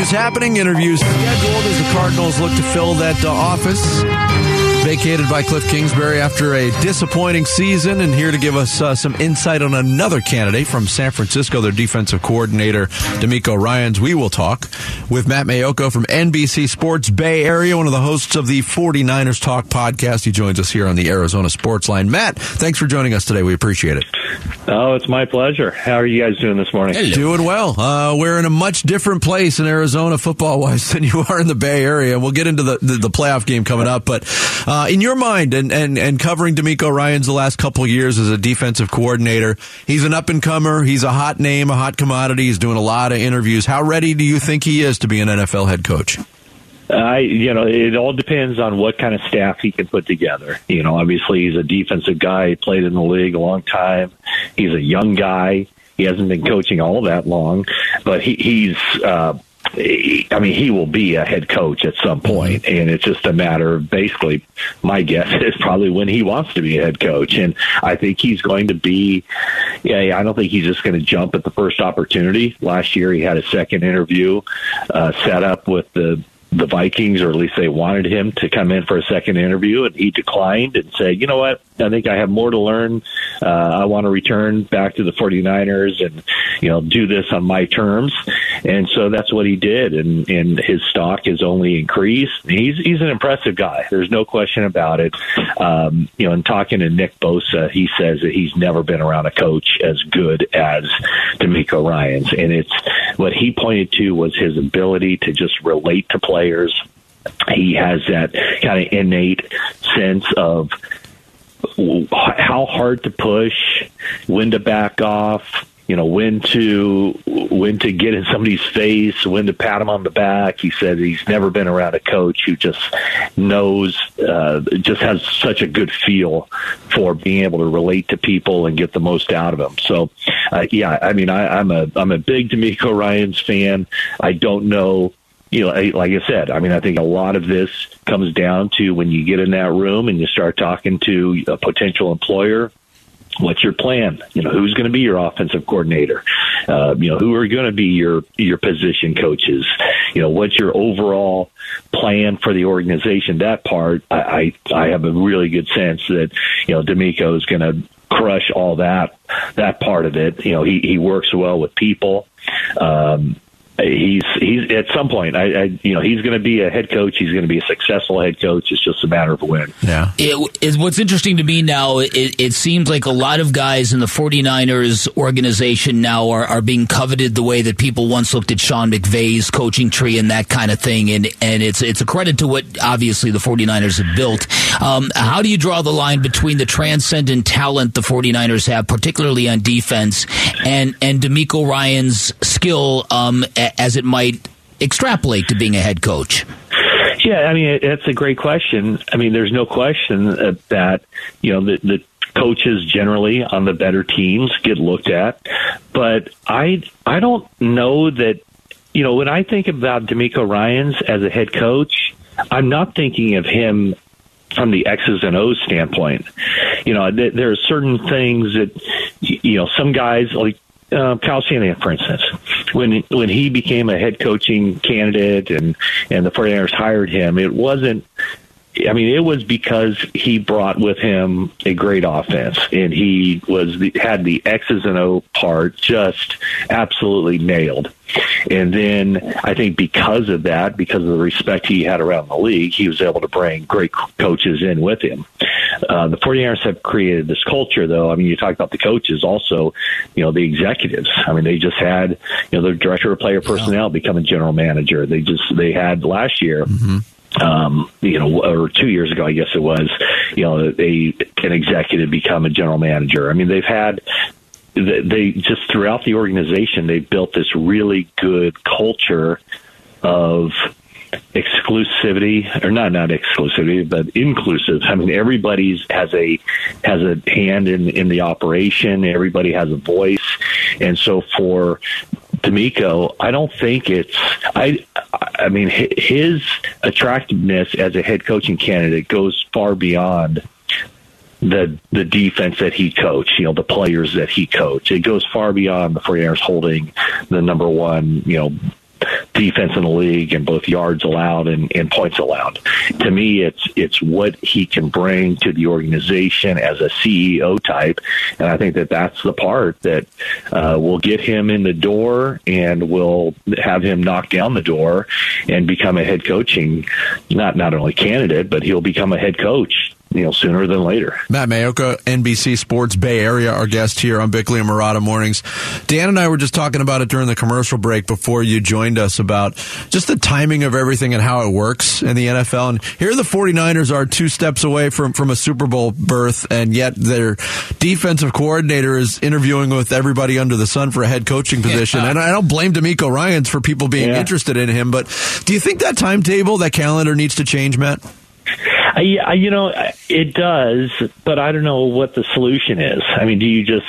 interviews happening, interviews scheduled as the Cardinals look to fill that uh, office vacated by Cliff Kingsbury after a disappointing season. And here to give us uh, some insight on another candidate from San Francisco, their defensive coordinator, DeMeco Ryans. We will talk with Matt Maiocco from NBC Sports Bay Area, one of the hosts of the 49ers Talk podcast. He joins us here on the Arizona Sports Line. Matt, thanks for joining us today. We appreciate it. Oh, it's my pleasure. How are you guys doing this morning? Hello. Doing well. Uh, we're in a much different place in Arizona football wise than you are in the Bay Area. We'll get into the, the, the playoff game coming up, but uh, in your mind, and, and, and covering DeMeco Ryans the last couple years as a defensive coordinator, he's an up and comer. He's a hot name, a hot commodity. He's doing a lot of interviews. How ready do you think he is to be an NFL head coach? I, you know, it all depends on what kind of staff he can put together. You know, obviously he's a defensive guy. Played in the league a long time. He's a young guy. He hasn't been coaching all that long, but he, he's uh, I mean, he will be a head coach at some point, and it's just a matter of basically. My guess is probably when he wants to be a head coach, and I think he's going to be. Yeah, I don't think he's just going to jump at the first opportunity. Last year, he had a second interview uh, set up with the the Vikings, or at least they wanted him to come in for a second interview, and he declined and said, "You know what? I think I have more to learn. Uh, I want to return back to the 49ers and you know do this on my terms." And so that's what he did, and and his stock has only increased. He's he's an impressive guy. There's no question about it. Um, you know, and talking to Nick Bosa, he says that he's never been around a coach as good as DeMeco Ryans, and it's what he pointed to was his ability to just relate to players. He has that kind of innate sense of how hard to push, when to back off, you know when to when to get in somebody's face, when to pat him on the back. He said he's never been around a coach who just knows, uh, just has such a good feel for being able to relate to people and get the most out of them. So, uh, yeah, I mean, I, I'm a I'm a big DeMeco Ryans fan. I don't know you know, like I said, I mean, I think a lot of this comes down to when you get in that room and you start talking to a potential employer What's your plan? You know, who's going to be your offensive coordinator? Uh, you know, who are going to be your your position coaches? You know, what's your overall plan for the organization? That part, I I, I have a really good sense that you know DeMeco is going to crush all that that part of it. You know, he he works well with people. Um, he's he's at some point. I, I you know he's going to be a head coach. He's going to be a successful head coach. It's just a matter of when. Yeah. It, it, what's interesting to me now, it, it, seems like a lot of guys in the 49ers organization now are, are being coveted the way that people once looked at Sean McVay's coaching tree and that kind of thing. And and it's it's a credit to what obviously the 49ers have built. Um, how do you draw the line between the transcendent talent the 49ers have, particularly on defense, and and DeMeco Ryans' skill um, as it might extrapolate to being a head coach? Yeah, I mean that's a great question. I mean, there's no question that you know the, the coaches generally on the better teams get looked at, but I I don't know that you know when I think about DeMeco Ryans as a head coach, I'm not thinking of him from the X's and O's standpoint. You know, there are certain things that you know some guys like uh, Kyle Shanahan, for instance, when when he became a head coaching candidate and and the 49ers hired him, it wasn't. I mean, it was because he brought with him a great offense, and he was the, had the X's and O part just absolutely nailed. And then I think because of that, because of the respect he had around the league, he was able to bring great coaches in with him. Uh, the 49ers have created this culture, though. I mean, you talk about the coaches, also, you know, the executives. I mean, they just had, you know, the director of player personnel yeah. become a general manager. They just, they had last year. Mm-hmm um, you know, or two years ago, I guess it was, you know, a an executive become a general manager. I mean, they've had they just throughout the organization they built this really good culture of exclusivity or not not exclusivity but inclusive. I mean everybody's has a has a hand in in the operation. Everybody has a voice. And so for DeMeco, I don't think it's I I mean his attractiveness as a head coaching candidate goes far beyond the the defense that he coached, you know, the players that he coached. It goes far beyond the 49ers holding the number one, you know, defense in the league and both yards allowed and, and points allowed. To me, it's it's what he can bring to the organization as a CEO type, and I think that that's the part that uh, will get him in the door and will have him knock down the door and become a head coaching not not only candidate, but he'll become a head coach you know, sooner than later. Matt Maiocco, NBC Sports Bay Area, our guest here on Bickley and Marotta Mornings. Dan and I were just talking about it during the commercial break before you joined us about just the timing of everything and how it works in the NFL. And here the 49ers are two steps away from, from a Super Bowl berth, and yet their defensive coordinator is interviewing with everybody under the sun for a head coaching position. Yeah. And I don't blame DeMeco Ryans for people being yeah. interested in him, but do you think that timetable, that calendar needs to change, Matt? I, I, you know, it does, but I don't know what the solution is. I mean, do you just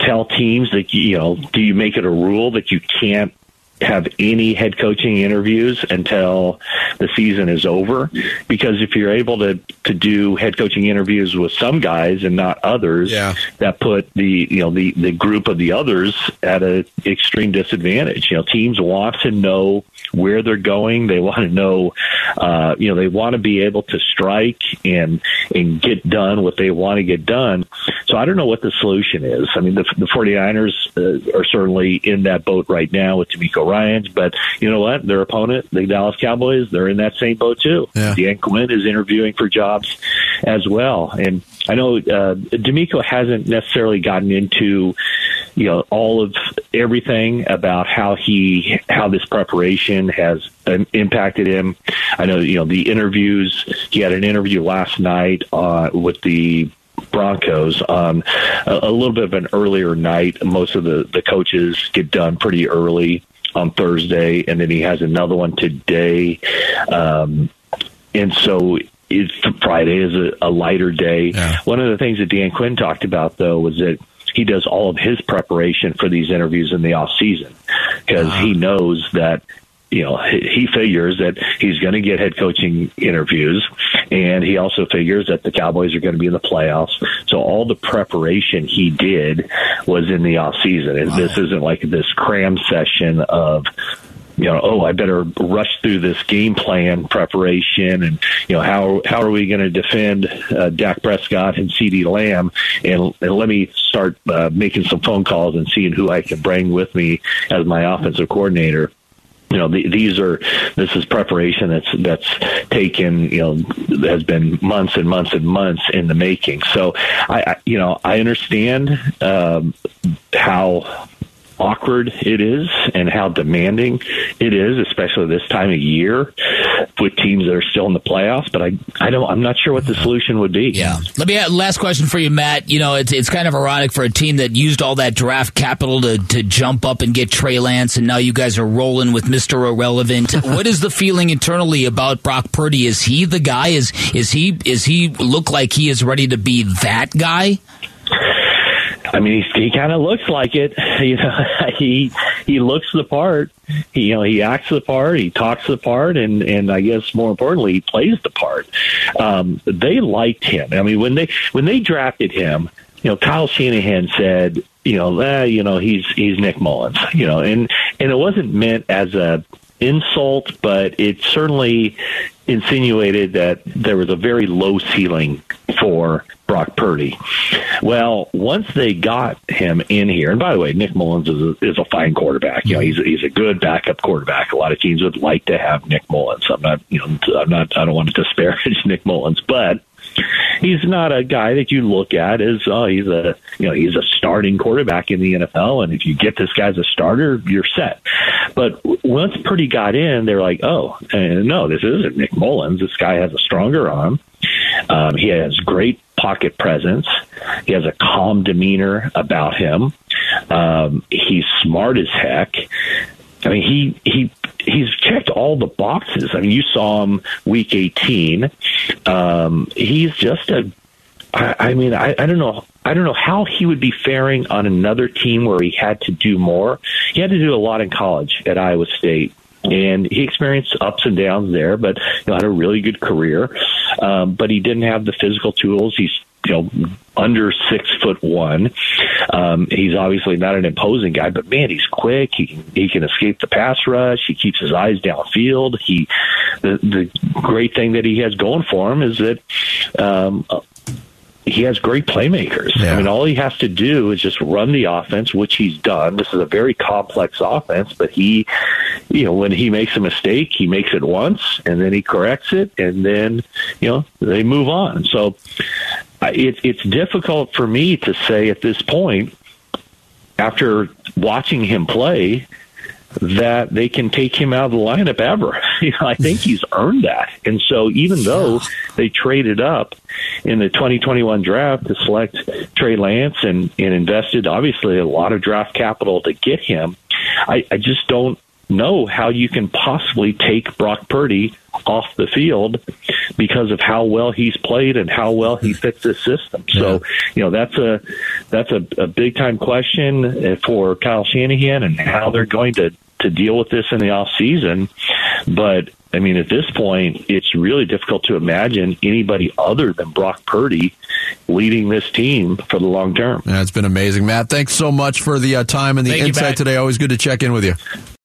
tell teams that you know? Do you make it a rule that you can't have any head coaching interviews until the season is over because if you're able to to do head coaching interviews with some guys and not others yeah. that put the you know the the group of the others at an extreme disadvantage you know teams want to know where they're going they want to know uh, you know they want to be able to strike and and get done what they want to get done so I don't know what the solution is I mean the, the 49ers uh, are certainly in that boat right now with DeMeco Ryans, but you know what? Their opponent, the Dallas Cowboys, they're in that same boat too. Yeah. Dan Quinn is interviewing for jobs as well, and I know uh, DeMeco hasn't necessarily gotten into you know all of everything about how he how this preparation has impacted him. I know you know the interviews. He had an interview last night uh, with the Broncos on a, a, little bit of an earlier night. Most of the the coaches get done pretty early on Thursday, and then he has another one today. Um, and so it's, Friday is a, a lighter day. Yeah. One of the things that Dan Quinn talked about, though, was that he does all of his preparation for these interviews in the off season because he uh-huh. knows that you know, he figures that he's going to get head coaching interviews, and he also figures that the Cowboys are going to be in the playoffs. So all the preparation he did was in the off season. And wow. this isn't like this cram session of you know, oh, I better rush through this game plan preparation, and you know, how how are we going to defend uh, Dak Prescott and CeeDee Lamb, and, and let me start uh, making some phone calls and seeing who I can bring with me as my offensive coordinator. You know the, these are this is preparation that's that's taken you know has been months and months and months in the making. So i, I you know i understand um, how awkward it is and how demanding it is, especially this time of year with teams that are still in the playoffs. But I, I don't, I'm not sure what the mm-hmm. solution would be. Yeah. Let me add, last question for you, Matt. You know, it's it's kind of ironic for a team that used all that draft capital to to jump up and get Trey Lance, and now you guys are rolling with Mister Irrelevant. what is the feeling internally about Brock Purdy? Is he the guy? Is is he is he look like he is ready to be that guy? I mean, he, he kind of looks like it. You know, he he looks the part. He, you know, he acts the part. He talks the part, and and I guess more importantly, he plays the part. Um, they liked him. I mean, when they when they drafted him, you know, Kyle Shanahan said, you know, eh, you know, he's he's Nick Mullens. You know, and and it wasn't meant as a insult, but it certainly insinuated that there was a very low ceiling for Brock Purdy. Well, once they got him in here, and by the way, Nick Mullens is a, is a fine quarterback. You know, he's a, he's a good backup quarterback. A lot of teams would like to have Nick Mullens. I'm not, you know, I'm not. I don't want to disparage Nick Mullens, but he's not a guy that you look at as oh he's a you know he's a starting quarterback in the NFL and if you get this guy as a starter you're set. But once Purdy got in, they're like oh no this isn't Nick Mullens. This guy has a stronger arm. Um, he has great pocket presence. He has a calm demeanor about him. Um, he's smart as heck. I mean, he he he's checked all the boxes. I mean, you saw him week 18. Um, he's just a. I, I mean, I, I don't know. I don't know how he would be faring on another team where he had to do more. He had to do a lot in college at Iowa State and he experienced ups and downs there, but you know, had a really good career. Um, but he didn't have the physical tools. He's you know under six foot one. Um, he's obviously not an imposing guy, but man, he's quick. He can he can escape the pass rush. He keeps his eyes downfield. He the the great thing that he has going for him is that um, he has great playmakers. Yeah. I mean, all he has to do is just run the offense, which he's done. This is a very complex offense, but he, you know, when he makes a mistake, he makes it once and then he corrects it and then, you know, they move on. So it, it's difficult for me to say at this point, after watching him play, that they can take him out of the lineup ever. You know, I think he's earned that. And so even though they traded up in the 2021 draft to select Trey Lance and, and invested obviously a lot of draft capital to get him, I, I just don't know how you can possibly take Brock Purdy off the field because of how well he's played and how well he fits this system. So, you know, that's a that's a, a big time question for Kyle Shanahan and how they're going to to deal with this in the off season. But I mean, at this point, it's really difficult to imagine anybody other than Brock Purdy leading this team for the long term. Yeah, it's been amazing, Matt. Thanks so much for the uh, time and the Thank insight today. Always good to check in with you.